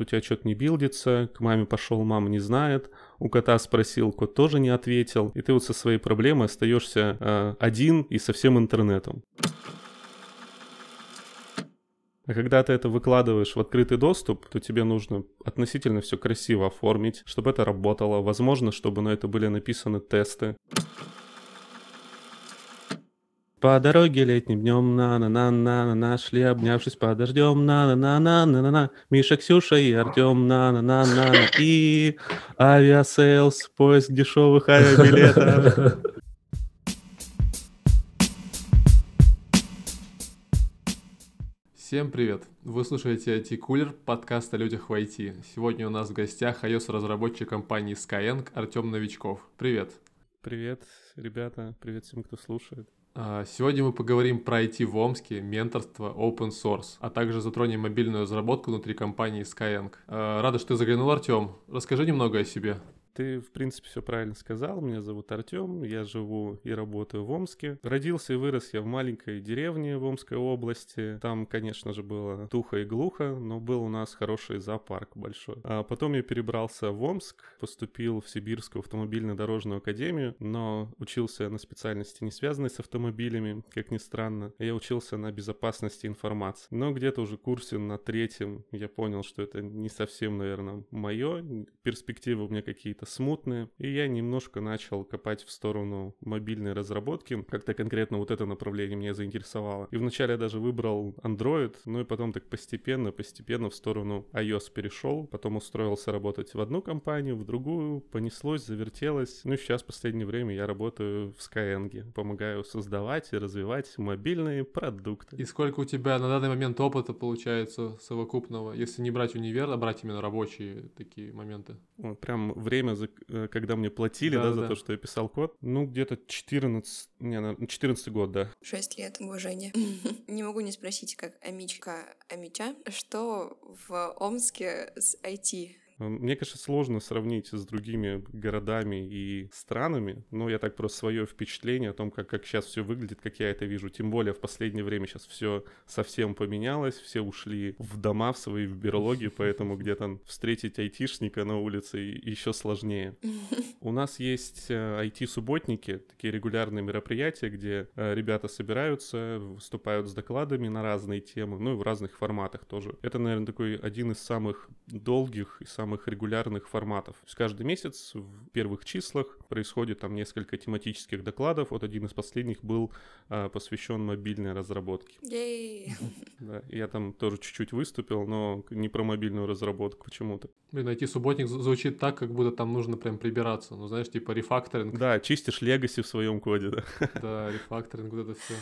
у тебя что-то не билдится, к маме пошел, мама не знает, у кота спросил, кот тоже не ответил, и ты вот со своей проблемой остаешься э, один и со всем интернетом. А когда ты это выкладываешь в открытый доступ, то тебе нужно относительно все красиво оформить, чтобы это работало. Возможно, чтобы на это были написаны тесты. По дороге летним днем на на на на на на шли, обнявшись под дождем на на на на на на на Миша, Ксюша и Артем на на на на на и Aviasales, поиск дешевых авиабилетов. Всем привет! Вы слушаете IT-кулер, подкаст о людях в IT. Сегодня у нас в гостях iOS-разработчик компании Skyeng Артем Новичков. Привет! Привет, ребята, привет всем, кто слушает. А, сегодня мы поговорим про IT в Омске, менторство, open source, а также затронем мобильную разработку внутри компании Skyeng. А, рада, что ты заглянул, Артем. Расскажи немного о себе. Ты, в принципе, все правильно сказал. Меня зовут Артем, я живу и работаю в Омске. Родился и вырос я в маленькой деревне в Омской области. Там, конечно же, было тухо и глухо, но был у нас хороший зоопарк большой. А потом я перебрался в Омск, поступил в Сибирскую автомобильно дорожную академию, но учился на специальности, не связанной с автомобилями, как ни странно. Я учился на безопасности информации. Но где-то уже курсе на третьем я понял, что это не совсем, наверное, мое. Перспективы у меня какие-то какие-то смутные. И я немножко начал копать в сторону мобильной разработки. Как-то конкретно вот это направление меня заинтересовало. И вначале я даже выбрал Android, ну и потом так постепенно, постепенно в сторону iOS перешел. Потом устроился работать в одну компанию, в другую. Понеслось, завертелось. Ну и сейчас в последнее время я работаю в Skyeng. Помогаю создавать и развивать мобильные продукты. И сколько у тебя на данный момент опыта получается совокупного, если не брать универ, а брать именно рабочие такие моменты? Вот, прям время время, э, когда мне платили, да, да, за да. то, что я писал код. Ну, где-то 14, не, 14 год, да. 6 лет, уважение. не могу не спросить, как Амичка Амича, что в Омске с IT мне, конечно, сложно сравнить с другими городами и странами, но я так просто свое впечатление о том, как, как сейчас все выглядит, как я это вижу. Тем более в последнее время сейчас все совсем поменялось, все ушли в дома, в свои в берлоги, поэтому где-то встретить айтишника на улице еще сложнее. У нас есть IT-субботники, э, такие регулярные мероприятия, где э, ребята собираются, выступают с докладами на разные темы, ну и в разных форматах тоже. Это, наверное, такой один из самых долгих и самых самых регулярных форматов. То есть каждый месяц в первых числах происходит там несколько тематических докладов. Вот один из последних был а, посвящен мобильной разработке. Да, я там тоже чуть-чуть выступил, но не про мобильную разработку почему-то. Блин, найти субботник звучит так, как будто там нужно прям прибираться. Ну, знаешь, типа рефакторинг. Да, чистишь легаси в своем коде, да. Да, рефакторинг, вот это все.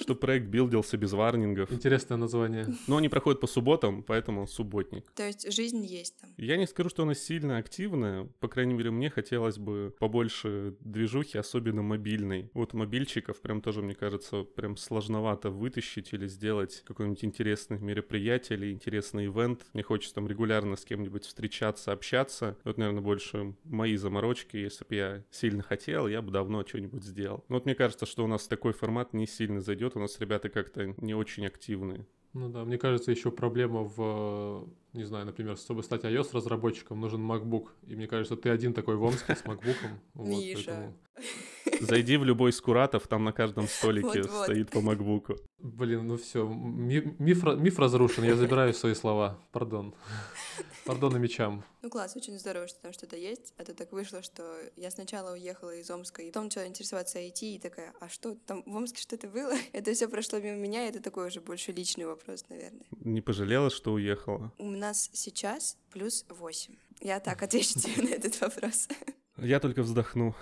Что проект билдился без варнингов. Интересное название. Но они проходят по субботам, поэтому субботник. То есть жизнь есть там. Я не скажу, что она сильно активная. По крайней мере, мне хотелось бы побольше движухи, особенно мобильной. Вот мобильчиков прям тоже, мне кажется, прям сложновато вытащить или сделать какое-нибудь интересное мероприятие или интересный ивент. Мне хочется там регулярно с кем-нибудь встречаться, общаться. Вот, наверное, больше мои заморочки. Если бы я сильно хотел, я бы давно что-нибудь сделал. Но вот мне кажется, что у нас такой формат не сильно зайдет. У нас ребята как-то не очень активные. Ну да, мне кажется, еще проблема в, не знаю, например, чтобы стать iOS-разработчиком, нужен MacBook. И мне кажется, ты один такой в Омске с MacBook. Вот, Миша. Зайди в любой из куратов, там на каждом столике вот, стоит по макбуку. Блин, ну все, миф, миф разрушен, я забираю свои слова, пардон. Пардон мечам. Ну класс, очень здорово, что там что-то есть. А то так вышло, что я сначала уехала из Омска, и потом начала интересоваться IT, и такая, а что, там в Омске что-то было? Это все прошло мимо меня, и это такой уже больше личный вопрос, наверное. Не пожалела, что уехала? Нас сейчас плюс 8. Я так отвечу тебе на этот вопрос. Я только вздохну.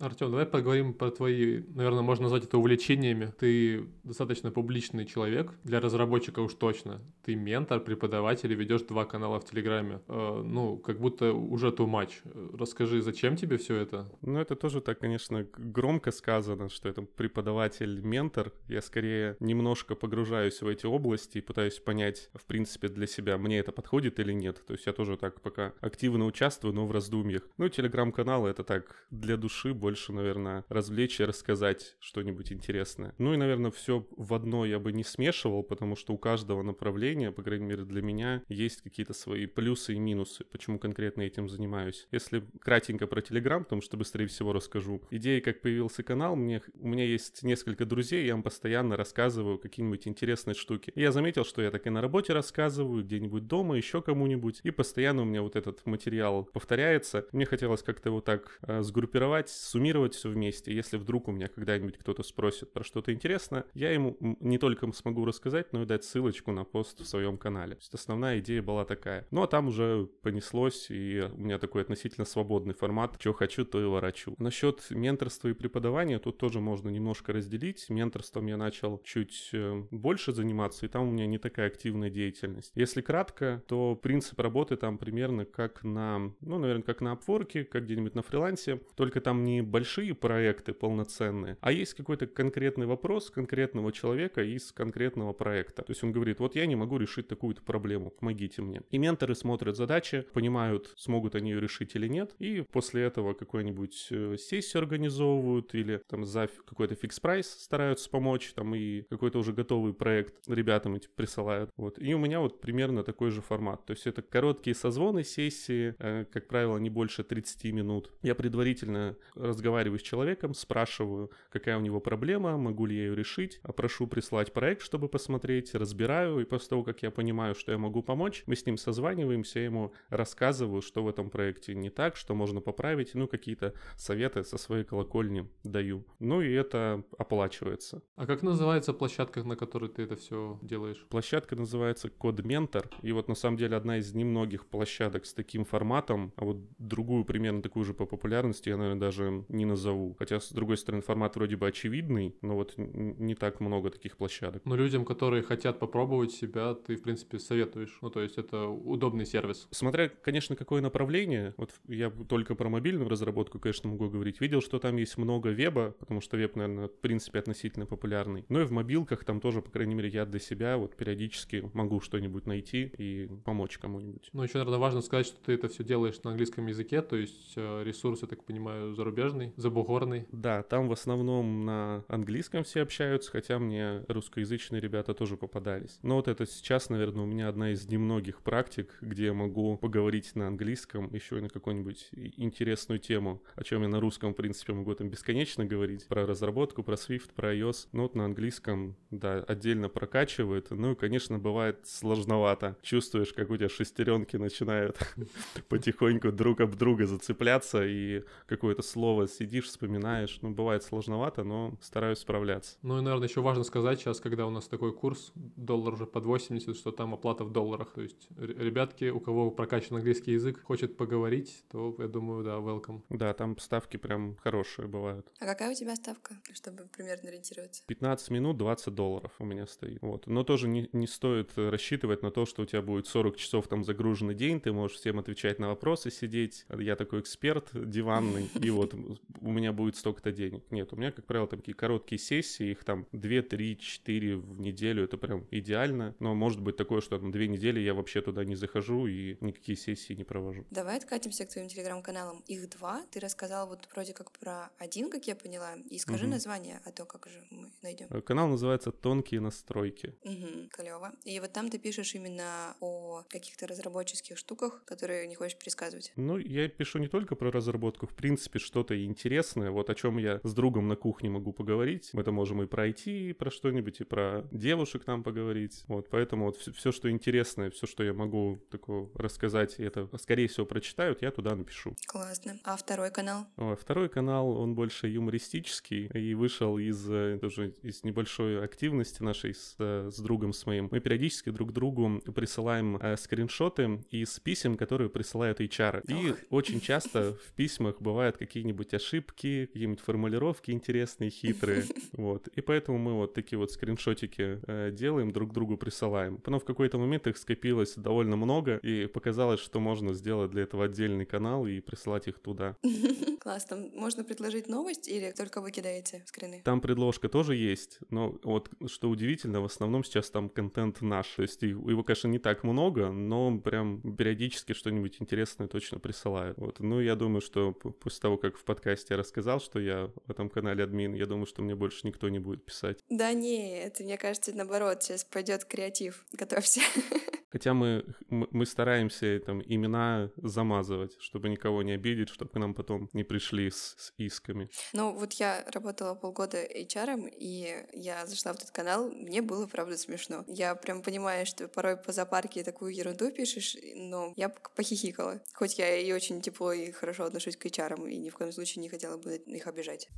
Артем, давай поговорим про твои, наверное, можно назвать это увлечениями. Ты достаточно публичный человек, для разработчика уж точно. Ты ментор, преподаватель и ведешь два канала в Телеграме. Э, ну, как будто уже too much. Расскажи, зачем тебе все это? Ну, это тоже так, конечно, громко сказано, что это преподаватель-ментор. Я скорее немножко погружаюсь в эти области и пытаюсь понять, в принципе, для себя, мне это подходит или нет. То есть я тоже так пока активно участвую, но в раздумьях. Ну, Телеграм-каналы — это так для души, больше больше, наверное, развлечь и рассказать что-нибудь интересное. Ну и, наверное, все в одно я бы не смешивал, потому что у каждого направления, по крайней мере для меня, есть какие-то свои плюсы и минусы, почему конкретно этим занимаюсь. Если кратенько про Телеграм, потому что быстрее всего расскажу. Идея, как появился канал, мне, у меня есть несколько друзей, я им постоянно рассказываю какие-нибудь интересные штуки. И я заметил, что я так и на работе рассказываю, где-нибудь дома, еще кому-нибудь, и постоянно у меня вот этот материал повторяется. Мне хотелось как-то его так э, сгруппировать, суммировать все вместе. Если вдруг у меня когда-нибудь кто-то спросит про что-то интересное, я ему не только смогу рассказать, но и дать ссылочку на пост в своем канале. То есть основная идея была такая. Ну а там уже понеслось, и у меня такой относительно свободный формат. Что хочу, то и ворочу. Насчет менторства и преподавания тут тоже можно немножко разделить. Менторством я начал чуть э, больше заниматься, и там у меня не такая активная деятельность. Если кратко, то принцип работы там примерно как на, ну, наверное, как на Upwork, как где-нибудь на фрилансе, только там не большие проекты полноценные, а есть какой-то конкретный вопрос конкретного человека из конкретного проекта. То есть он говорит, вот я не могу решить такую-то проблему, помогите мне. И менторы смотрят задачи, понимают, смогут они ее решить или нет, и после этого какую-нибудь э, сессию организовывают или там за какой-то фикс прайс стараются помочь, там и какой-то уже готовый проект ребятам эти присылают. Вот. И у меня вот примерно такой же формат. То есть это короткие созвоны, сессии, э, как правило, не больше 30 минут. Я предварительно разговариваю с человеком, спрашиваю, какая у него проблема, могу ли я ее решить, а прошу прислать проект, чтобы посмотреть, разбираю, и после того, как я понимаю, что я могу помочь, мы с ним созваниваемся, я ему рассказываю, что в этом проекте не так, что можно поправить, ну, какие-то советы со своей колокольни даю. Ну, и это оплачивается. А как называется площадка, на которой ты это все делаешь? Площадка называется Ментор, и вот на самом деле одна из немногих площадок с таким форматом, а вот другую примерно такую же по популярности я, наверное, даже не назову. Хотя, с другой стороны, формат вроде бы очевидный, но вот не так много таких площадок. Но людям, которые хотят попробовать себя, ты, в принципе, советуешь. Ну, то есть это удобный сервис. Смотря, конечно, какое направление. Вот я только про мобильную разработку, конечно, могу говорить. Видел, что там есть много веба, потому что веб, наверное, в принципе, относительно популярный. Но и в мобилках там тоже, по крайней мере, я для себя вот периодически могу что-нибудь найти и помочь кому-нибудь. Ну, еще, наверное, важно сказать, что ты это все делаешь на английском языке, то есть э, ресурс, я так понимаю, зарубежный, забугорный. Да, там в основном на английском все общаются, хотя мне русскоязычные ребята тоже попадались. Но вот это сейчас, наверное, у меня одна из немногих практик, где я могу поговорить на английском еще и на какую-нибудь интересную тему, о чем я на русском, в принципе, могу там бесконечно говорить, про разработку, про Swift, про iOS. Но вот на английском, да, отдельно прокачивает. Ну и, конечно, бывает сложновато. Чувствуешь, как у тебя шестеренки начинают потихоньку друг об друга зацепляться, и какое-то слово сидишь, вспоминаешь. Ну, бывает сложновато, но стараюсь справляться. Ну и, наверное, еще важно сказать сейчас, когда у нас такой курс, доллар уже под 80, что там оплата в долларах. То есть ребятки, у кого прокачан английский язык, хочет поговорить, то, я думаю, да, welcome. Да, там ставки прям хорошие бывают. А какая у тебя ставка, чтобы примерно ориентироваться? 15 минут 20 долларов у меня стоит. Вот. Но тоже не, не стоит рассчитывать на то, что у тебя будет 40 часов там загруженный день, ты можешь всем отвечать на вопросы, сидеть. Я такой эксперт диванный, и вот у меня будет столько-то денег. Нет, у меня, как правило, такие короткие сессии, их там 2, 3, 4 в неделю, это прям идеально. Но может быть такое, что на две недели я вообще туда не захожу и никакие сессии не провожу. Давай откатимся к твоим телеграм-каналам. Их два. Ты рассказал вот вроде как про один, как я поняла. И скажи угу. название, а то как же мы найдем. Канал называется «Тонкие настройки». Угу, клево. И вот там ты пишешь именно о каких-то разработческих штуках, которые не хочешь пересказывать. Ну, я пишу не только про разработку, в принципе, что-то интересное, вот о чем я с другом на кухне могу поговорить. Мы это можем и пройти, про что-нибудь, и про девушек там поговорить. Вот, поэтому вот все, все что интересное, все, что я могу такого рассказать, и это, скорее всего, прочитают, я туда напишу. Классно. А второй канал? О, второй канал, он больше юмористический и вышел из э, тоже из небольшой активности нашей с, э, с другом с моим. Мы периодически друг другу присылаем э, скриншоты из писем, которые присылают HR. И очень часто в письмах бывают какие-нибудь ошибки, какие-нибудь формулировки интересные, хитрые. Вот. И поэтому мы вот такие вот скриншотики э, делаем, друг другу присылаем. Потом в какой-то момент их скопилось довольно много, и показалось, что можно сделать для этого отдельный канал и присылать их туда. Класс, там можно предложить новость или только вы кидаете скрины? Там предложка тоже есть, но вот что удивительно, в основном сейчас там контент наш. То есть его, конечно, не так много, но прям периодически что-нибудь интересное точно присылают. Вот. Ну, я думаю, что после того, как в подкасте рассказал, что я в этом канале админ. Я думаю, что мне больше никто не будет писать. Да не, это, мне кажется, наоборот, сейчас пойдет креатив. Готовься. Хотя мы, мы стараемся там имена замазывать, чтобы никого не обидеть, чтобы к нам потом не пришли с, с исками. Ну, вот я работала полгода HR, и я зашла в этот канал, мне было, правда, смешно. Я прям понимаю, что порой по запарке такую ерунду пишешь, но я похихикала. Хоть я и очень тепло и хорошо отношусь к HR, и ни в коем случае не хотела бы их обижать.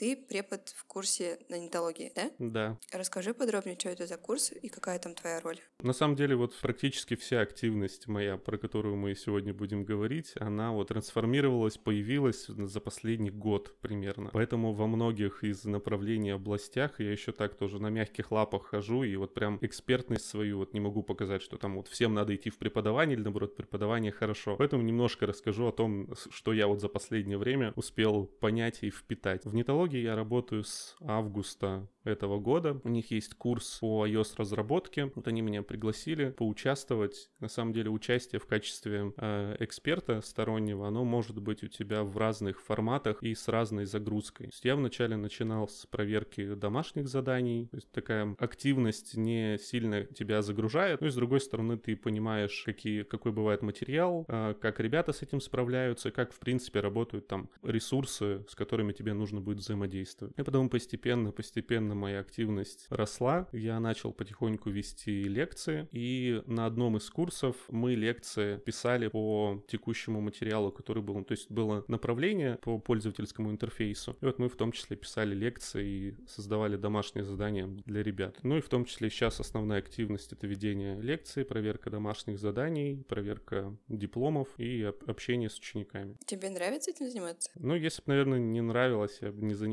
Ты препод в курсе нанитологии, да? Да. Расскажи подробнее, что это за курс и какая там твоя роль. На самом деле, вот практически вся активность моя, про которую мы сегодня будем говорить, она вот трансформировалась, появилась за последний год примерно. Поэтому во многих из направлений областях я еще так тоже на мягких лапах хожу, и вот прям экспертность свою вот не могу показать, что там вот всем надо идти в преподавание, или наоборот, преподавание хорошо. Поэтому немножко расскажу о том, что я вот за последнее время успел понять и впитать. В нетологии технологий я работаю с августа этого года. У них есть курс по iOS разработке. Вот они меня пригласили поучаствовать. На самом деле участие в качестве э, эксперта стороннего, оно может быть у тебя в разных форматах и с разной загрузкой. То есть я вначале начинал с проверки домашних заданий. То есть такая активность не сильно тебя загружает. Ну и с другой стороны ты понимаешь, какие, какой бывает материал, э, как ребята с этим справляются, как в принципе работают там ресурсы, с которыми тебе нужно будет взаимодействовать. И потом постепенно постепенно моя активность росла. Я начал потихоньку вести лекции, и на одном из курсов мы лекции писали по текущему материалу, который был. То есть было направление по пользовательскому интерфейсу. И вот мы в том числе писали лекции и создавали домашние задания для ребят. Ну и в том числе сейчас основная активность — это ведение лекций, проверка домашних заданий, проверка дипломов и общение с учениками. Тебе нравится этим заниматься? Ну, если бы, наверное, не нравилось, я бы не занимался.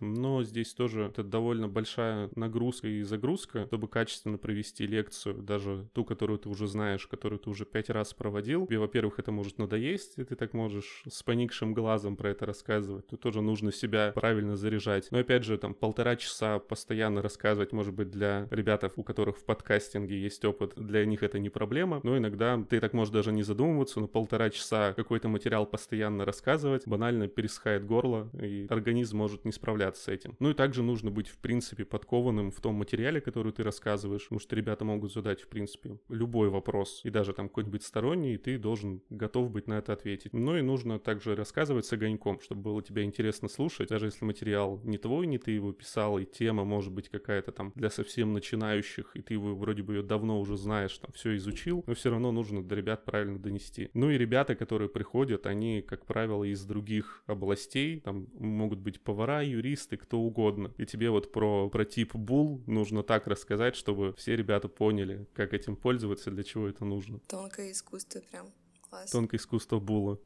Но здесь тоже это довольно большая нагрузка и загрузка, чтобы качественно провести лекцию, даже ту, которую ты уже знаешь, которую ты уже пять раз проводил. Тебе, во-первых, это может надоесть, и ты так можешь с поникшим глазом про это рассказывать. Тут тоже нужно себя правильно заряжать. Но опять же, там полтора часа постоянно рассказывать, может быть, для ребят, у которых в подкастинге есть опыт, для них это не проблема. Но иногда ты так можешь даже не задумываться, но полтора часа какой-то материал постоянно рассказывать, банально пересыхает горло, и организм может не справляться с этим. Ну и также нужно быть в принципе, подкованным в том материале, который ты рассказываешь, потому что ребята могут задать, в принципе, любой вопрос, и даже там какой-нибудь сторонний, и ты должен готов быть на это ответить. Ну и нужно также рассказывать с огоньком, чтобы было тебя интересно слушать, даже если материал не твой, не ты его писал, и тема может быть какая-то там для совсем начинающих, и ты его вроде бы ее давно уже знаешь, там все изучил, но все равно нужно до ребят правильно донести. Ну и ребята, которые приходят, они, как правило, из других областей, там могут быть повара, юристы, кто угодно, и тебе вот про, про тип бул нужно так рассказать, чтобы все ребята поняли, как этим пользоваться, для чего это нужно. Тонкое искусство прям. Класс. Тонкое искусство була.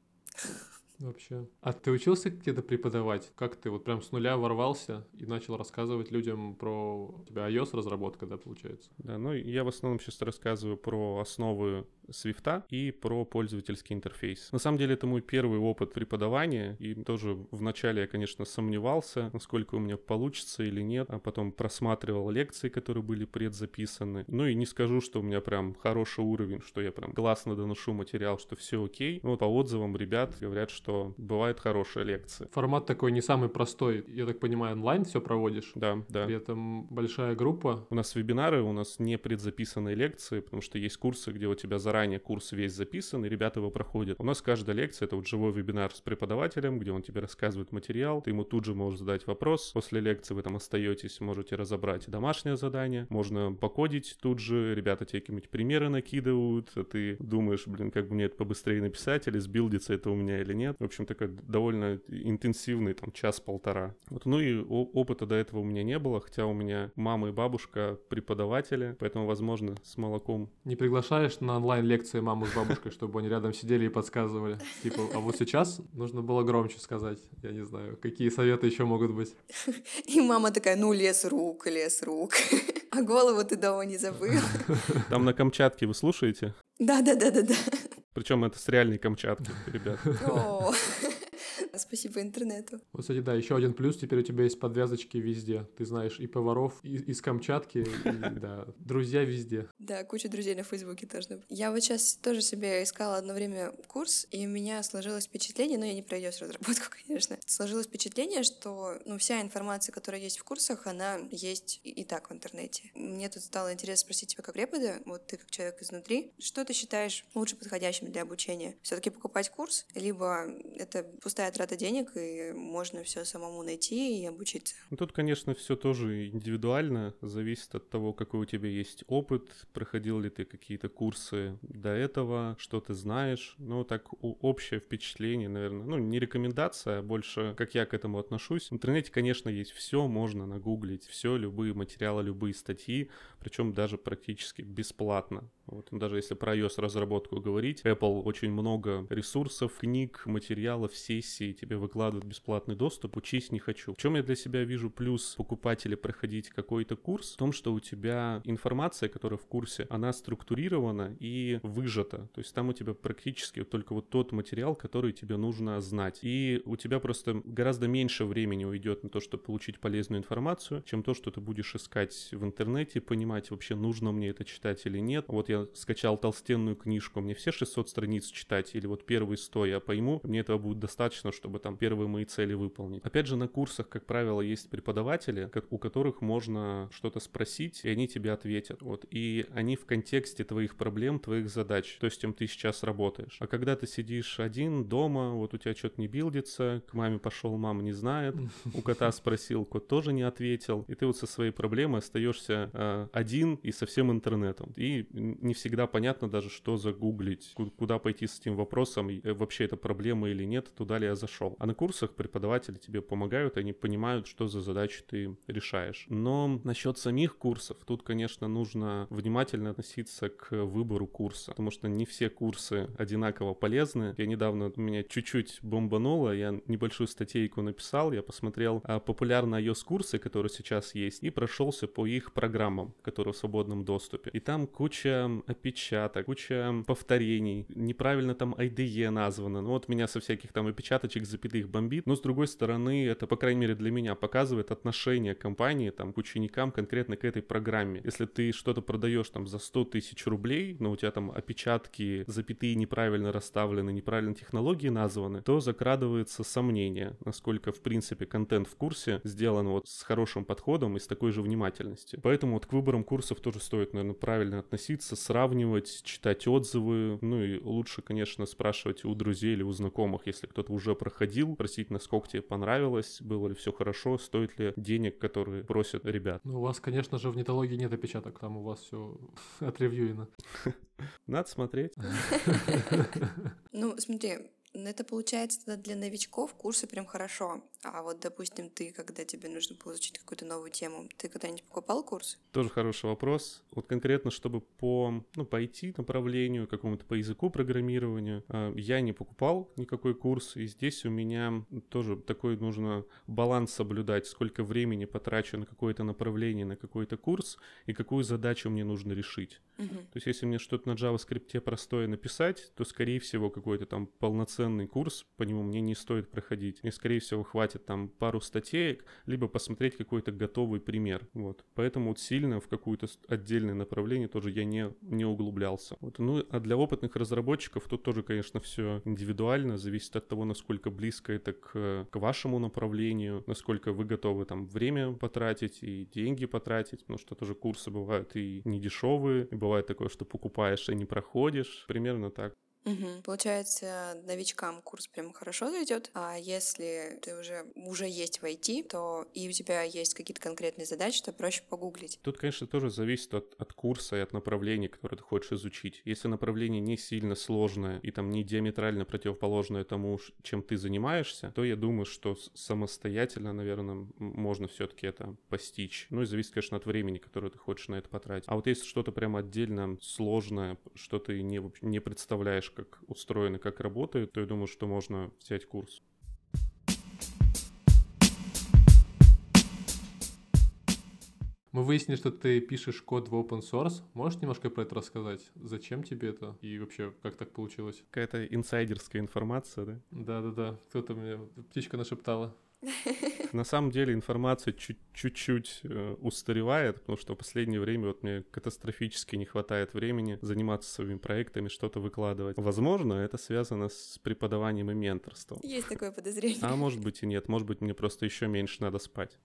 Вообще. А ты учился где-то преподавать? Как ты вот прям с нуля ворвался и начал рассказывать людям про у тебя iOS разработка, да, получается? Да, ну я в основном сейчас рассказываю про основы Свифта и про пользовательский интерфейс. На самом деле это мой первый опыт преподавания, и тоже вначале я, конечно, сомневался, насколько у меня получится или нет, а потом просматривал лекции, которые были предзаписаны. Ну и не скажу, что у меня прям хороший уровень, что я прям классно доношу материал, что все окей. Но по отзывам ребят говорят, что бывают хорошие лекции. Формат такой не самый простой. Я так понимаю, онлайн все проводишь? Да, да. При этом большая группа. У нас вебинары, у нас не предзаписанные лекции, потому что есть курсы, где у тебя заранее заранее курс весь записан, и ребята его проходят. У нас каждая лекция — это вот живой вебинар с преподавателем, где он тебе рассказывает материал, ты ему тут же можешь задать вопрос. После лекции вы там остаетесь, можете разобрать домашнее задание, можно покодить тут же, ребята тебе какие-нибудь примеры накидывают, а ты думаешь, блин, как бы мне это побыстрее написать, или сбилдится это у меня или нет. В общем, такой довольно интенсивный, там, час-полтора. Вот, ну и опыта до этого у меня не было, хотя у меня мама и бабушка преподаватели, поэтому, возможно, с молоком. Не приглашаешь на онлайн лекции маму с бабушкой, чтобы они рядом сидели и подсказывали. Типа, а вот сейчас нужно было громче сказать. Я не знаю, какие советы еще могут быть. И мама такая, ну, лес рук, лес рук. А голову ты дома не забыл. Там на Камчатке вы слушаете? Да-да-да-да-да. Причем это с реальной Камчатки, ребят. Спасибо интернету. Вот, кстати, да, еще один плюс, теперь у тебя есть подвязочки везде. Ты знаешь и поваров и, из Камчатки, и, да, друзья везде. Да, куча друзей на Фейсбуке должно Я вот сейчас тоже себе искала одно время курс, и у меня сложилось впечатление, но я не пройдет разработку, конечно, сложилось впечатление, что ну, вся информация, которая есть в курсах, она есть и, и так в интернете. Мне тут стало интересно спросить тебя как препода, вот ты как человек изнутри, что ты считаешь лучше подходящим для обучения? Все-таки покупать курс, либо это пустая трата денег, и можно все самому найти и обучиться? Ну, тут, конечно, все тоже индивидуально, зависит от того, какой у тебя есть опыт, проходил ли ты какие-то курсы до этого, что ты знаешь. Ну, так общее впечатление, наверное, ну, не рекомендация, а больше как я к этому отношусь. В интернете, конечно, есть все, можно нагуглить все, любые материалы, любые статьи, причем даже практически бесплатно. Вот, даже если про iOS разработку говорить, Apple очень много ресурсов, книг, материалов, сессий тебе выкладывают бесплатный доступ, учись не хочу. В чем я для себя вижу плюс покупать или проходить какой-то курс? В том, что у тебя информация, которая в курсе, она структурирована и выжата. То есть там у тебя практически только вот тот материал, который тебе нужно знать. И у тебя просто гораздо меньше времени уйдет на то, чтобы получить полезную информацию, чем то, что ты будешь искать в интернете, понимать вообще, нужно мне это читать или нет. Вот я скачал толстенную книжку, мне все 600 страниц читать или вот первые 100 я пойму, мне этого будет достаточно, чтобы там первые мои цели выполнить. Опять же, на курсах, как правило, есть преподаватели, у которых можно что-то спросить, и они тебе ответят. Вот. И они в контексте твоих проблем, твоих задач, то, с чем ты сейчас работаешь. А когда ты сидишь один дома, вот у тебя что-то не билдится, к маме пошел, мама не знает, у кота спросил, кот тоже не ответил, и ты вот со своей проблемой остаешься э, один и со всем интернетом. И не всегда понятно даже, что загуглить, куда пойти с этим вопросом, э, вообще это проблема или нет, туда ли я зашел. А на курсах преподаватели тебе помогают, они понимают, что за задачи ты решаешь. Но насчет самих курсов, тут, конечно, нужно внимательно относиться к выбору курса, потому что не все курсы одинаково полезны. Я недавно, меня чуть-чуть бомбануло, я небольшую статейку написал, я посмотрел а, популярные iOS-курсы, которые сейчас есть, и прошелся по их программам, которые в свободном доступе. И там куча опечаток, куча повторений, неправильно там IDE названо. Ну вот меня со всяких там опечаточек запятых бомбит. Но с другой стороны, это, по крайней мере, для меня показывает отношение компании там к ученикам конкретно к этой программе. Если ты что-то продаешь там за 100 тысяч рублей, но у тебя там опечатки, запятые неправильно расставлены, неправильно технологии названы, то закрадывается сомнение, насколько, в принципе, контент в курсе сделан вот с хорошим подходом и с такой же внимательностью. Поэтому вот к выборам курсов тоже стоит, наверное, правильно относиться, сравнивать, читать отзывы. Ну и лучше, конечно, спрашивать у друзей или у знакомых, если кто-то уже проходил, просить, насколько тебе понравилось, было ли все хорошо, стоит ли денег, которые просят ребят. Ну, у вас, конечно же, в нетологии нет опечаток, там у вас все отревьюено. Надо смотреть. Ну, смотри, это получается для новичков курсы прям хорошо. А вот, допустим, ты, когда тебе нужно было изучить какую-то новую тему, ты когда-нибудь покупал курс? Тоже хороший вопрос. Вот конкретно, чтобы по, ну, по IT направлению, какому-то по языку программирования, а, я не покупал никакой курс, и здесь у меня тоже такой нужно баланс соблюдать, сколько времени потрачу на какое-то направление, на какой-то курс, и какую задачу мне нужно решить. Угу. То есть, если мне что-то на JavaScript простое написать, то, скорее всего, какой-то там полноценный курс по нему мне не стоит проходить. Мне, скорее всего, хватит там пару статей, либо посмотреть какой-то готовый пример. Вот. Поэтому вот сильно в какое-то отдельное направление тоже я не, не углублялся. Вот. Ну, а для опытных разработчиков тут тоже, конечно, все индивидуально, зависит от того, насколько близко это к, к вашему направлению, насколько вы готовы там время потратить и деньги потратить, потому что тоже курсы бывают и не дешевые, и бывает такое, что покупаешь и не проходишь. Примерно так. Угу. Получается, новичкам курс прям хорошо зайдет, а если ты уже, уже есть в IT, то и у тебя есть какие-то конкретные задачи, то проще погуглить. Тут, конечно, тоже зависит от, от курса и от направления, которое ты хочешь изучить. Если направление не сильно сложное и там не диаметрально противоположное тому, чем ты занимаешься, то я думаю, что самостоятельно, наверное, можно все-таки это постичь. Ну и зависит, конечно, от времени, которое ты хочешь на это потратить. А вот если что-то прям отдельно сложное, что ты не, не представляешь, знаешь, как устроено, как работает, то я думаю, что можно взять курс. Мы выяснили, что ты пишешь код в open source. Можешь немножко про это рассказать? Зачем тебе это? И вообще, как так получилось? Какая-то инсайдерская информация, да? Да-да-да. Кто-то мне птичка нашептала. На самом деле информация чуть-чуть э, устаревает, потому что в последнее время вот мне катастрофически не хватает времени заниматься своими проектами, что-то выкладывать. Возможно, это связано с преподаванием и менторством. Есть такое подозрение. А может быть и нет, может быть мне просто еще меньше надо спать.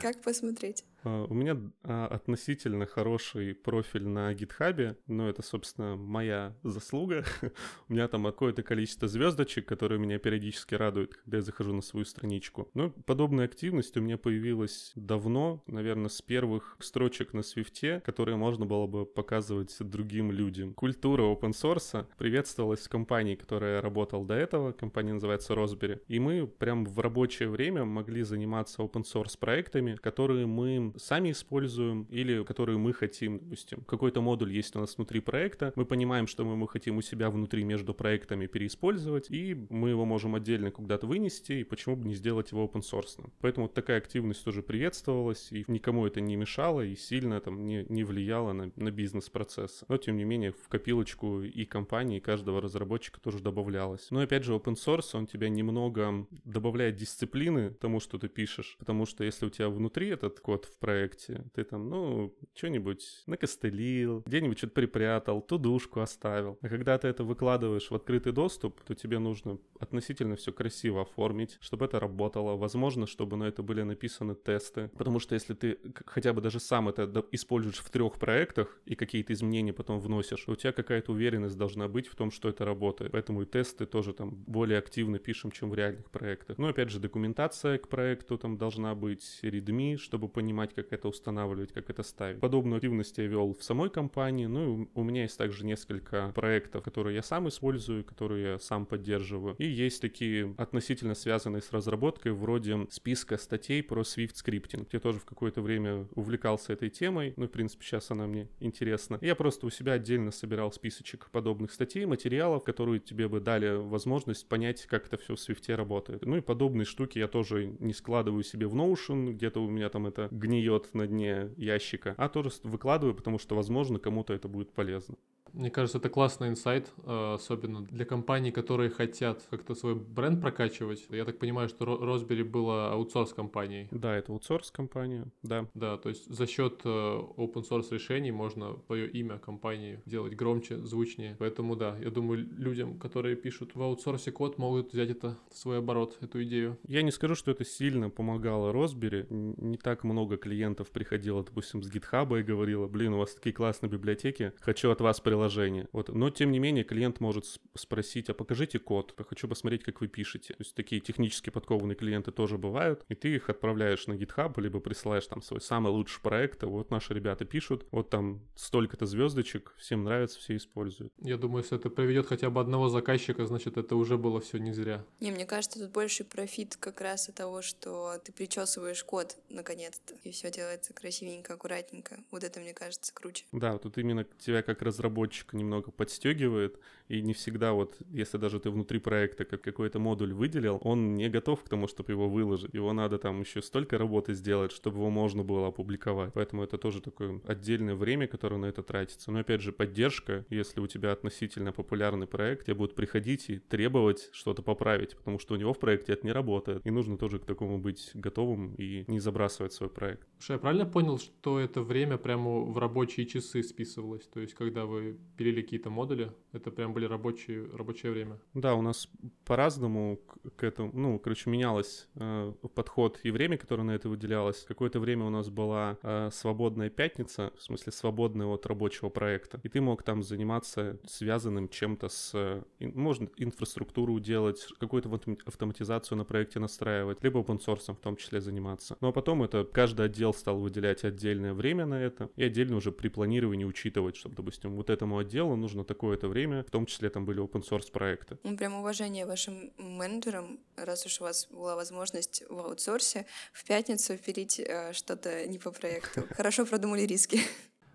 Как посмотреть? А, у меня а, относительно хороший профиль на гитхабе, но это, собственно, моя заслуга. у меня там какое-то количество звездочек, которые меня периодически радуют, когда я захожу на свою страничку. Но подобная активность у меня появилась давно, наверное, с первых строчек на свифте, которые можно было бы показывать другим людям. Культура open source приветствовалась в компании, которая я работал до этого, компания называется Raspberry, и мы прям в рабочее время могли заниматься open source проектами, которые мы сами используем или которые мы хотим, допустим. Какой-то модуль есть у нас внутри проекта, мы понимаем, что мы его хотим у себя внутри между проектами переиспользовать, и мы его можем отдельно куда-то вынести, и почему бы не сделать его open source. Поэтому вот такая активность тоже приветствовалась, и никому это не мешало, и сильно там не, не влияло на, на бизнес-процесс. Но, тем не менее, в копилочку и компании, и каждого разработчика тоже добавлялось. Но, опять же, open source, он тебя немного добавляет дисциплины тому, что ты пишешь, потому что если у тебя внутри этот код в проекте, ты там, ну, что-нибудь накостылил, где-нибудь что-то припрятал, тудушку оставил. А когда ты это выкладываешь в открытый доступ, то тебе нужно относительно все красиво оформить, чтобы это работало. Возможно, чтобы на это были написаны тесты. Потому что если ты хотя бы даже сам это используешь в трех проектах и какие-то изменения потом вносишь, то у тебя какая-то уверенность должна быть в том, что это работает. Поэтому и тесты тоже там более активно пишем, чем в реальных проектах. Но опять же, документация к проекту там должна быть, readme, чтобы понимать, как это устанавливать, как это ставить. Подобную активность я вел в самой компании. Ну и у меня есть также несколько проектов, которые я сам использую, которые я сам поддерживаю. И есть такие относительно связанные с разработкой, вроде списка статей про Swift скриптинг. Я тоже в какое-то время увлекался этой темой, ну, в принципе, сейчас она мне интересна. Я просто у себя отдельно собирал списочек подобных статей, материалов, которые тебе бы дали возможность понять, как это все в Swift работает. Ну и подобные штуки я тоже не складываю себе в Notion, где-то у меня там это гниет на дне ящика, а тоже выкладываю, потому что, возможно, кому-то это будет полезно. Мне кажется, это классный инсайт, э, особенно для компаний, которые хотят как-то свой бренд прокачивать. Я так понимаю, что Raspberry была аутсорс компанией. Да, это аутсорс компания, да. Да, то есть за счет э, open source решений можно твое имя компании делать громче, звучнее. Поэтому да, я думаю, людям, которые пишут в аутсорсе код, могут взять это в свой оборот, эту идею. Я не скажу, что это сильно помогало Raspberry. Не так много клиентов приходило, допустим, с GitHub и говорило, блин, у вас такие классные библиотеки, хочу от вас приложить приложение. Вот. Но, тем не менее, клиент может спросить, а покажите код, я хочу посмотреть, как вы пишете. То есть такие технически подкованные клиенты тоже бывают, и ты их отправляешь на GitHub, либо присылаешь там свой самый лучший проект, вот наши ребята пишут, вот там столько-то звездочек, всем нравится, все используют. Я думаю, если это приведет хотя бы одного заказчика, значит, это уже было все не зря. Не, мне кажется, тут больше профит как раз от того, что ты причесываешь код наконец-то, и все делается красивенько, аккуратненько. Вот это, мне кажется, круче. Да, тут именно тебя как разработчик разработчика немного подстегивает, и не всегда вот, если даже ты внутри проекта как какой-то модуль выделил, он не готов к тому, чтобы его выложить. Его надо там еще столько работы сделать, чтобы его можно было опубликовать. Поэтому это тоже такое отдельное время, которое на это тратится. Но опять же, поддержка, если у тебя относительно популярный проект, тебе будут приходить и требовать что-то поправить, потому что у него в проекте это не работает. И нужно тоже к такому быть готовым и не забрасывать свой проект. Что, я правильно понял, что это время прямо в рабочие часы списывалось? То есть, когда вы пилили какие-то модули, это прям были рабочие, рабочее время. Да, у нас по-разному к этому, ну, короче, менялось э, подход и время, которое на это выделялось. Какое-то время у нас была э, свободная пятница, в смысле свободная от рабочего проекта, и ты мог там заниматься связанным чем-то с, э, можно инфраструктуру делать, какую-то автоматизацию на проекте настраивать, либо open в том числе заниматься. Но потом это каждый отдел стал выделять отдельное время на это, и отдельно уже при планировании учитывать, чтобы, допустим, вот этому отделу нужно такое-то время, в том числе там были open source проекты. Ну, прям уважение вашим менеджерам, раз уж у вас была возможность в аутсорсе в пятницу пилить э, что-то не по проекту. Хорошо продумали риски.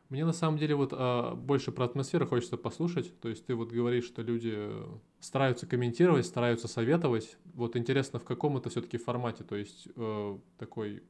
Мне на самом деле вот а, больше про атмосферу хочется послушать. То есть ты вот говоришь, что люди стараются комментировать, стараются советовать. Вот интересно, в каком это все-таки формате? То есть э, такой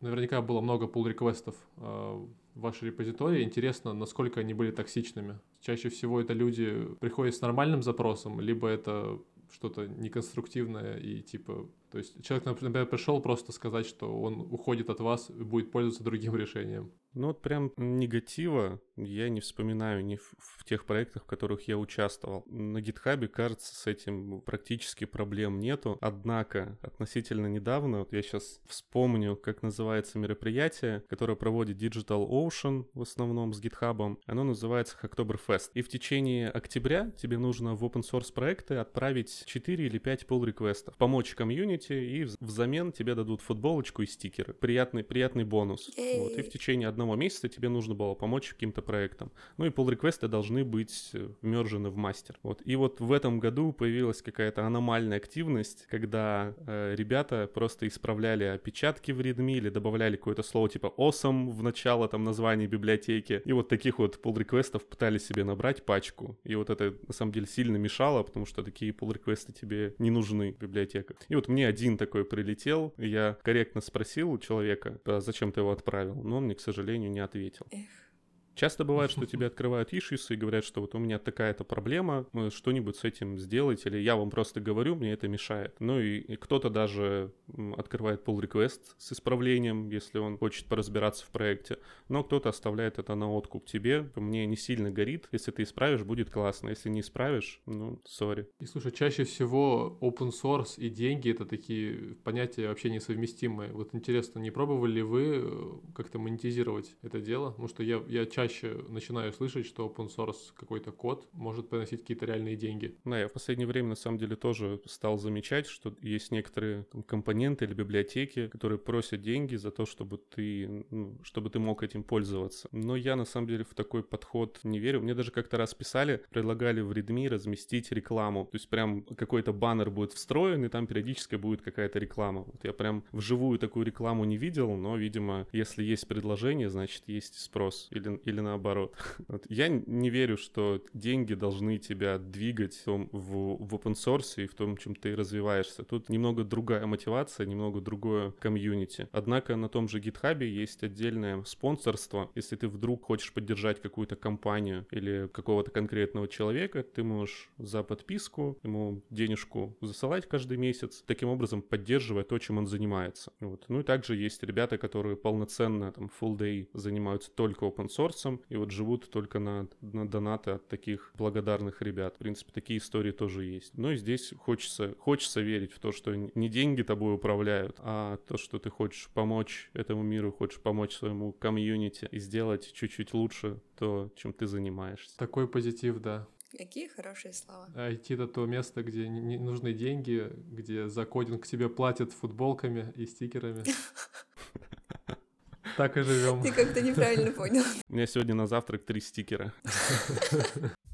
Наверняка было много pull-реквестов э, в вашей репозитории. Интересно, насколько они были токсичными. Чаще всего это люди приходят с нормальным запросом, либо это что-то неконструктивное и типа то есть человек, например, пришел просто сказать, что он уходит от вас и будет пользоваться другим решением. Ну вот прям негатива я не вспоминаю ни в, в тех проектах, в которых я участвовал. На гитхабе, кажется, с этим практически проблем нету. Однако, относительно недавно, вот я сейчас вспомню, как называется мероприятие, которое проводит Digital Ocean в основном с гитхабом. Оно называется Hacktoberfest. И в течение октября тебе нужно в open source проекты отправить 4 или 5 pull реквестов помочь комьюнити, и взамен тебе дадут футболочку и стикеры. Приятный, приятный бонус. Вот. И в течение одного месяца тебе нужно было помочь каким-то проектам. Ну и pull реквесты должны быть вмержены в мастер. Вот. И вот в этом году появилась какая-то аномальная активность, когда э, ребята просто исправляли опечатки в readme или добавляли какое-то слово типа awesome в начало там названия библиотеки. И вот таких вот pull реквестов пытались себе набрать пачку. И вот это на самом деле сильно мешало, потому что такие pull реквесты тебе не нужны в библиотеках. И вот мне один такой прилетел, я корректно спросил у человека, а зачем ты его отправил, но он мне, к сожалению, не ответил. Эх. Часто бывает, что тебе открывают issues и говорят, что вот у меня такая-то проблема, что-нибудь с этим сделать, или я вам просто говорю, мне это мешает. Ну и, и кто-то даже открывает pull request с исправлением, если он хочет поразбираться в проекте, но кто-то оставляет это на откуп тебе. Мне не сильно горит, если ты исправишь, будет классно, если не исправишь, ну, сори. И слушай, чаще всего open source и деньги — это такие понятия вообще несовместимые. Вот интересно, не пробовали ли вы э, как-то монетизировать это дело? Потому что я, я чаще чаще начинаю слышать, что open source какой-то код может приносить какие-то реальные деньги. Да, я в последнее время на самом деле тоже стал замечать, что есть некоторые там, компоненты или библиотеки, которые просят деньги за то, чтобы ты, ну, чтобы ты мог этим пользоваться. Но я на самом деле в такой подход не верю. Мне даже как-то раз писали, предлагали в Redmi разместить рекламу. То есть прям какой-то баннер будет встроен, и там периодически будет какая-то реклама. Вот я прям вживую такую рекламу не видел, но, видимо, если есть предложение, значит, есть спрос. Или, или наоборот. Вот. Я не верю, что деньги должны тебя двигать в, в, в open source и в том, чем ты развиваешься. Тут немного другая мотивация, немного другое комьюнити. Однако на том же GitHub есть отдельное спонсорство. Если ты вдруг хочешь поддержать какую-то компанию или какого-то конкретного человека, ты можешь за подписку ему денежку засылать каждый месяц, таким образом поддерживая то, чем он занимается. Вот. Ну и также есть ребята, которые полноценно там full day занимаются только open source, ресурсом и вот живут только на, на донаты от таких благодарных ребят. В принципе, такие истории тоже есть. Но и здесь хочется, хочется верить в то, что не деньги тобой управляют, а то, что ты хочешь помочь этому миру, хочешь помочь своему комьюнити и сделать чуть-чуть лучше то, чем ты занимаешься. Такой позитив, да. Какие хорошие слова. IT — это то место, где не нужны деньги, где за кодинг тебе платят футболками и стикерами. Так и живем. Ты как-то неправильно понял. У меня сегодня на завтрак три стикера.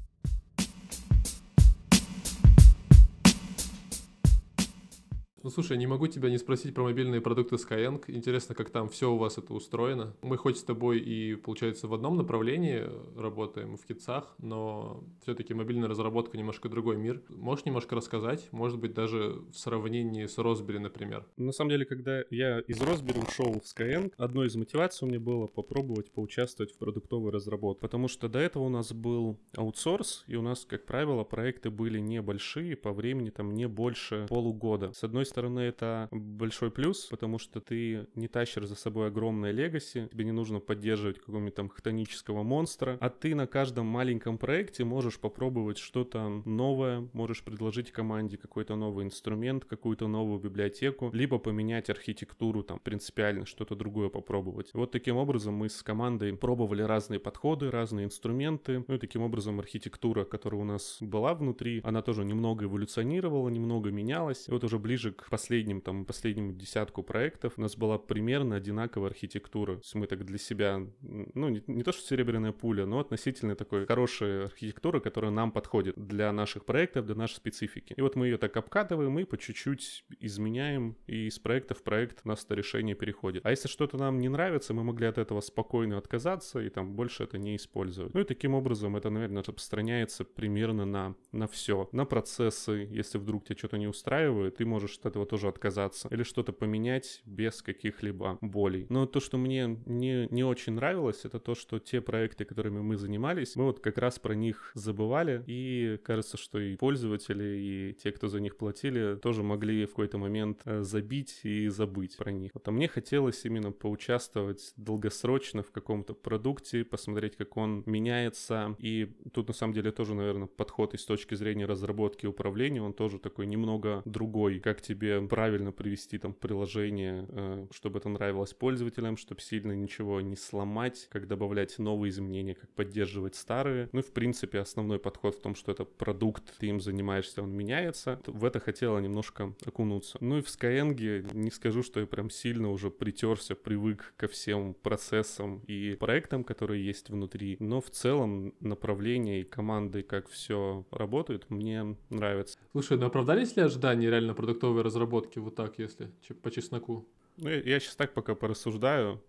Ну слушай, не могу тебя не спросить про мобильные продукты Skyeng. Интересно, как там все у вас это устроено. Мы хоть с тобой и, получается, в одном направлении работаем в китцах, но все-таки мобильная разработка немножко другой мир. Можешь немножко рассказать? Может быть, даже в сравнении с Raspberry, например. На самом деле, когда я из Raspberry ушел в Skyeng, одной из мотиваций у меня было попробовать поучаствовать в продуктовой разработке. Потому что до этого у нас был аутсорс, и у нас, как правило, проекты были небольшие, по времени там не больше полугода. С одной стороны, стороны, это большой плюс, потому что ты не тащишь за собой огромное легаси, тебе не нужно поддерживать какого-нибудь там хтонического монстра, а ты на каждом маленьком проекте можешь попробовать что-то новое, можешь предложить команде какой-то новый инструмент, какую-то новую библиотеку, либо поменять архитектуру там принципиально, что-то другое попробовать. Вот таким образом мы с командой пробовали разные подходы, разные инструменты, ну и таким образом архитектура, которая у нас была внутри, она тоже немного эволюционировала, немного менялась, и вот уже ближе к последним, там, последнему десятку проектов у нас была примерно одинаковая архитектура. То есть мы так для себя, ну, не, не то что серебряная пуля, но относительно такой хорошая архитектура, которая нам подходит для наших проектов, для нашей специфики. И вот мы ее так обкатываем и по чуть-чуть изменяем, и из проекта в проект у нас это решение переходит. А если что-то нам не нравится, мы могли от этого спокойно отказаться и там больше это не использовать. Ну и таким образом это, наверное, распространяется примерно на, на все. На процессы, если вдруг тебя что-то не устраивает, ты можешь этого тоже отказаться или что-то поменять без каких-либо болей. Но то, что мне не, не очень нравилось, это то, что те проекты, которыми мы занимались, мы вот как раз про них забывали, и кажется, что и пользователи, и те, кто за них платили, тоже могли в какой-то момент э, забить и забыть про них. Вот, а мне хотелось именно поучаствовать долгосрочно в каком-то продукте, посмотреть, как он меняется, и тут на самом деле тоже, наверное, подход и с точки зрения разработки и управления, он тоже такой немного другой, как тебе правильно привести там приложение, э, чтобы это нравилось пользователям, чтобы сильно ничего не сломать, как добавлять новые изменения, как поддерживать старые. Ну и в принципе основной подход в том, что это продукт, ты им занимаешься, он меняется. В это хотела немножко окунуться. Ну и в Skyeng не скажу, что я прям сильно уже притерся, привык ко всем процессам и проектам, которые есть внутри, но в целом направление и команды, как все работает, мне нравится. Слушай, ну оправдались ли ожидания реально продуктовой разработки вот так, если по чесноку? Ну, я, сейчас так пока порассуждаю.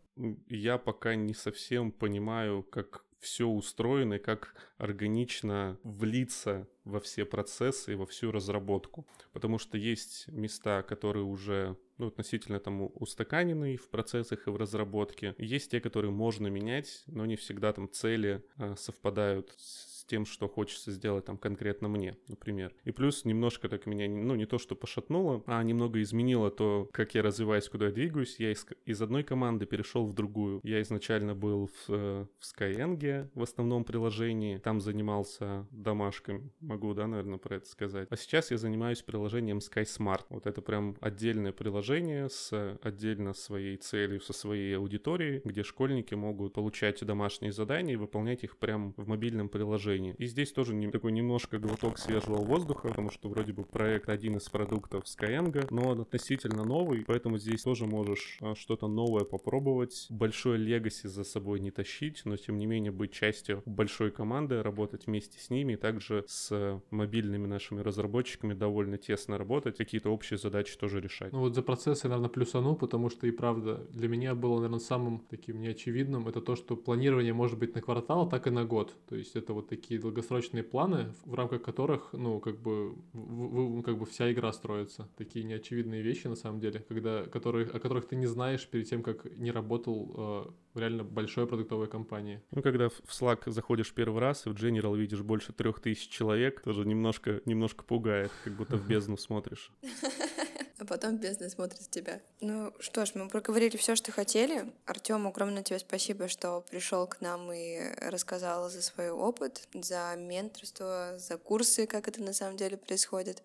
Я пока не совсем понимаю, как все устроено и как органично влиться во все процессы и во всю разработку. Потому что есть места, которые уже ну, относительно там устаканены в процессах и в разработке. Есть те, которые можно менять, но не всегда там цели а, совпадают с тем, что хочется сделать там конкретно мне, например. И плюс немножко так меня, ну, не то что пошатнуло, а немного изменило то, как я развиваюсь, куда я двигаюсь. Я из, из одной команды перешел в другую. Я изначально был в, э, в Skyeng, в основном приложении, там занимался домашками, могу, да, наверное, про это сказать. А сейчас я занимаюсь приложением SkySmart. Вот это прям отдельное приложение с отдельно своей целью, со своей аудиторией, где школьники могут получать домашние задания и выполнять их прям в мобильном приложении приложении. И здесь тоже не, такой немножко глоток свежего воздуха, потому что вроде бы проект один из продуктов Skyeng, но он относительно новый, поэтому здесь тоже можешь а, что-то новое попробовать. Большой легаси за собой не тащить, но тем не менее быть частью большой команды, работать вместе с ними, и также с мобильными нашими разработчиками довольно тесно работать, какие-то общие задачи тоже решать. Ну вот за процессы я, наверное, плюсану, потому что и правда для меня было, наверное, самым таким неочевидным это то, что планирование может быть на квартал, так и на год. То есть это вот такие такие долгосрочные планы, в рамках которых, ну, как бы, в, в, как бы вся игра строится. Такие неочевидные вещи, на самом деле, когда, которые, о которых ты не знаешь перед тем, как не работал э, в реально большой продуктовой компании. Ну, когда в Slack заходишь первый раз и в General видишь больше трех тысяч человек, тоже немножко, немножко пугает, как будто в бездну смотришь. а потом бизнес смотрит с тебя. Ну что ж, мы проговорили все, что хотели. Артем, огромное тебе спасибо, что пришел к нам и рассказал за свой опыт, за менторство, за курсы, как это на самом деле происходит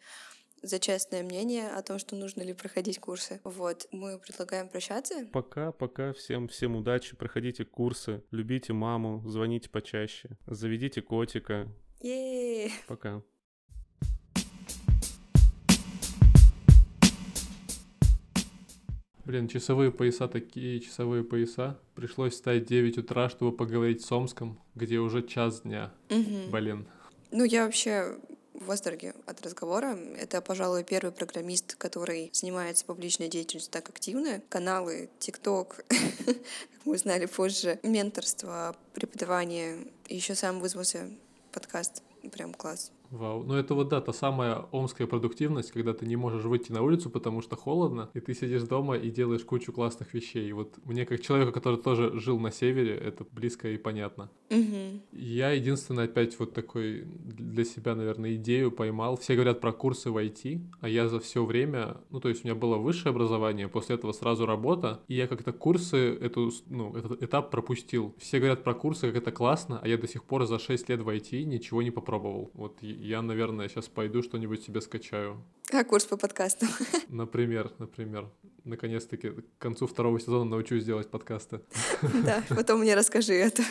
за честное мнение о том, что нужно ли проходить курсы. Вот, мы предлагаем прощаться. Пока, пока, всем, всем удачи, проходите курсы, любите маму, звоните почаще, заведите котика. Е-е-е. Пока. Блин, часовые пояса такие часовые пояса. Пришлось встать 9 утра, чтобы поговорить с Омском, где уже час дня. Мгм. Блин. Ну, я вообще в восторге от разговора. Это, пожалуй, первый программист, который занимается публичной деятельностью так активно. Каналы, ТикТок, как мы узнали позже, менторство, преподавание. Еще сам вызвался подкаст. Прям класс. Вау. Ну это вот да, та самая омская продуктивность, когда ты не можешь выйти на улицу, потому что холодно, и ты сидишь дома и делаешь кучу классных вещей. И вот мне, как человеку, который тоже жил на севере, это близко и понятно. Мгм. Я единственное опять вот такой для себя, наверное, идею поймал. Все говорят про курсы в IT, а я за все время, ну то есть у меня было высшее образование, после этого сразу работа, и я как-то курсы, эту, ну, этот этап пропустил. Все говорят про курсы, как это классно, а я до сих пор за 6 лет в IT ничего не попробовал. Вот я, наверное, сейчас пойду что-нибудь себе скачаю. А, курс по подкастам. Например, например. Наконец-таки к концу второго сезона научусь делать подкасты. Да, потом мне расскажи, а то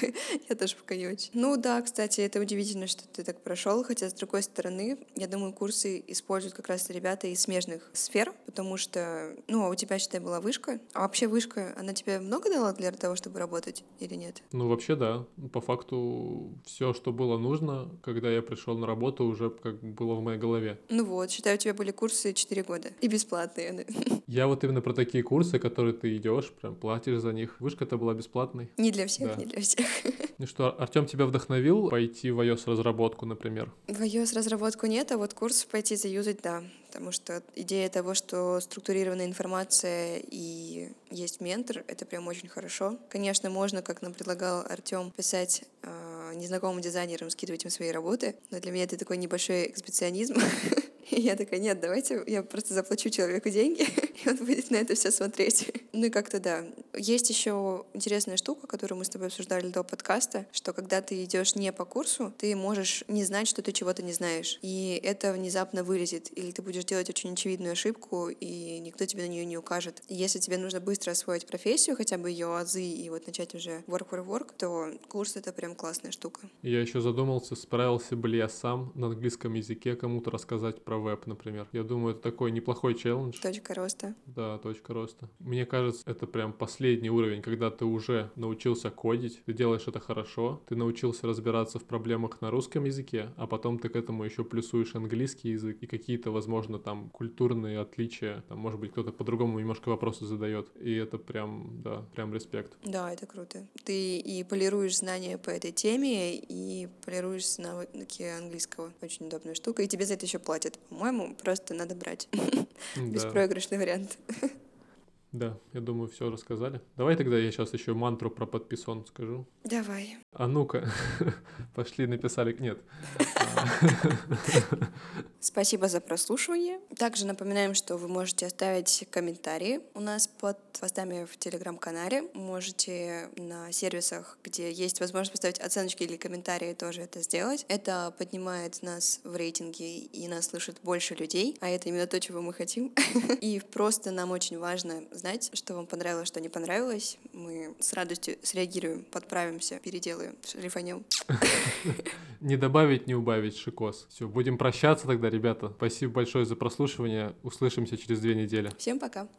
я тоже пока не очень. Ну да, кстати, это удивительно, что ты так прошел, хотя с другой стороны, я думаю, курсы используют как раз ребята из смежных сфер, потому что, ну, а у тебя, считай, была вышка. А вообще вышка, она тебе много дала для того, чтобы работать или нет? Ну, вообще, да. По факту, все, что было нужно, когда я пришел на работу, уже как бы было в моей голове. Ну вот, считай, у тебя были курсы 4 года. И бесплатные. Я вот именно про такие курсы, которые ты идешь, прям платишь за них. Вышка-то была бесплатной. Не для всех, Да. не для всех. Ну что, Артем тебя вдохновил пойти в iOS разработку, например? В iOS разработку нет, а вот курс пойти заюзать, да. Потому что идея того, что структурированная информация и есть ментор, это прям очень хорошо. Конечно, можно, как нам предлагал Артем, писать э, незнакомым дизайнерам, скидывать им свои работы, но для меня это такой небольшой экспедиционизм. Я такая, нет, давайте я просто заплачу человеку деньги, и он будет на это все смотреть. Ну и как-то да. Есть еще интересная штука, которую мы с тобой обсуждали до подкаста, что когда ты идешь не по курсу, ты можешь не знать, что ты чего-то не знаешь. И это внезапно вылезет. Или ты будешь делать очень очевидную ошибку, и никто тебе на нее не укажет. Если тебе нужно быстро освоить профессию, хотя бы ее азы, и вот начать уже work for work, то курс — это прям классная штука. Я еще задумался, справился бы ли я сам на английском языке кому-то рассказать про веб, например. Я думаю, это такой неплохой челлендж. Точка роста. Да, точка роста. Мне кажется, это прям последний уровень, когда ты уже научился кодить, ты делаешь это хорошо, ты научился разбираться в проблемах на русском языке, а потом ты к этому еще плюсуешь английский язык и какие-то, возможно, там культурные отличия, там, может быть, кто-то по-другому немножко вопросы задает, и это прям, да, прям респект. Да, это круто. Ты и полируешь знания по этой теме, и полируешь навыки английского. Очень удобная штука, и тебе за это еще платят. По-моему, просто надо брать. Беспроигрышный вариант. Да, я думаю, все рассказали. Давай тогда я сейчас еще мантру про подписон скажу. Давай. А ну-ка, пошли, написали. Нет. Спасибо за прослушивание. Также напоминаем, что вы можете оставить комментарии у нас под постами в телеграм-канале. Можете на сервисах, где есть возможность поставить оценочки или комментарии, тоже это сделать. Это поднимает нас в рейтинге и нас слышит больше людей, а это именно то, чего мы хотим. И просто нам очень важно знать, что вам понравилось, что не понравилось. Мы с радостью среагируем, подправимся, переделаем, шлифанем. Не добавить, не убавить, шикос. Все, будем прощаться тогда, ребята. Спасибо большое за прослушивание. Услышимся через две недели. Всем пока.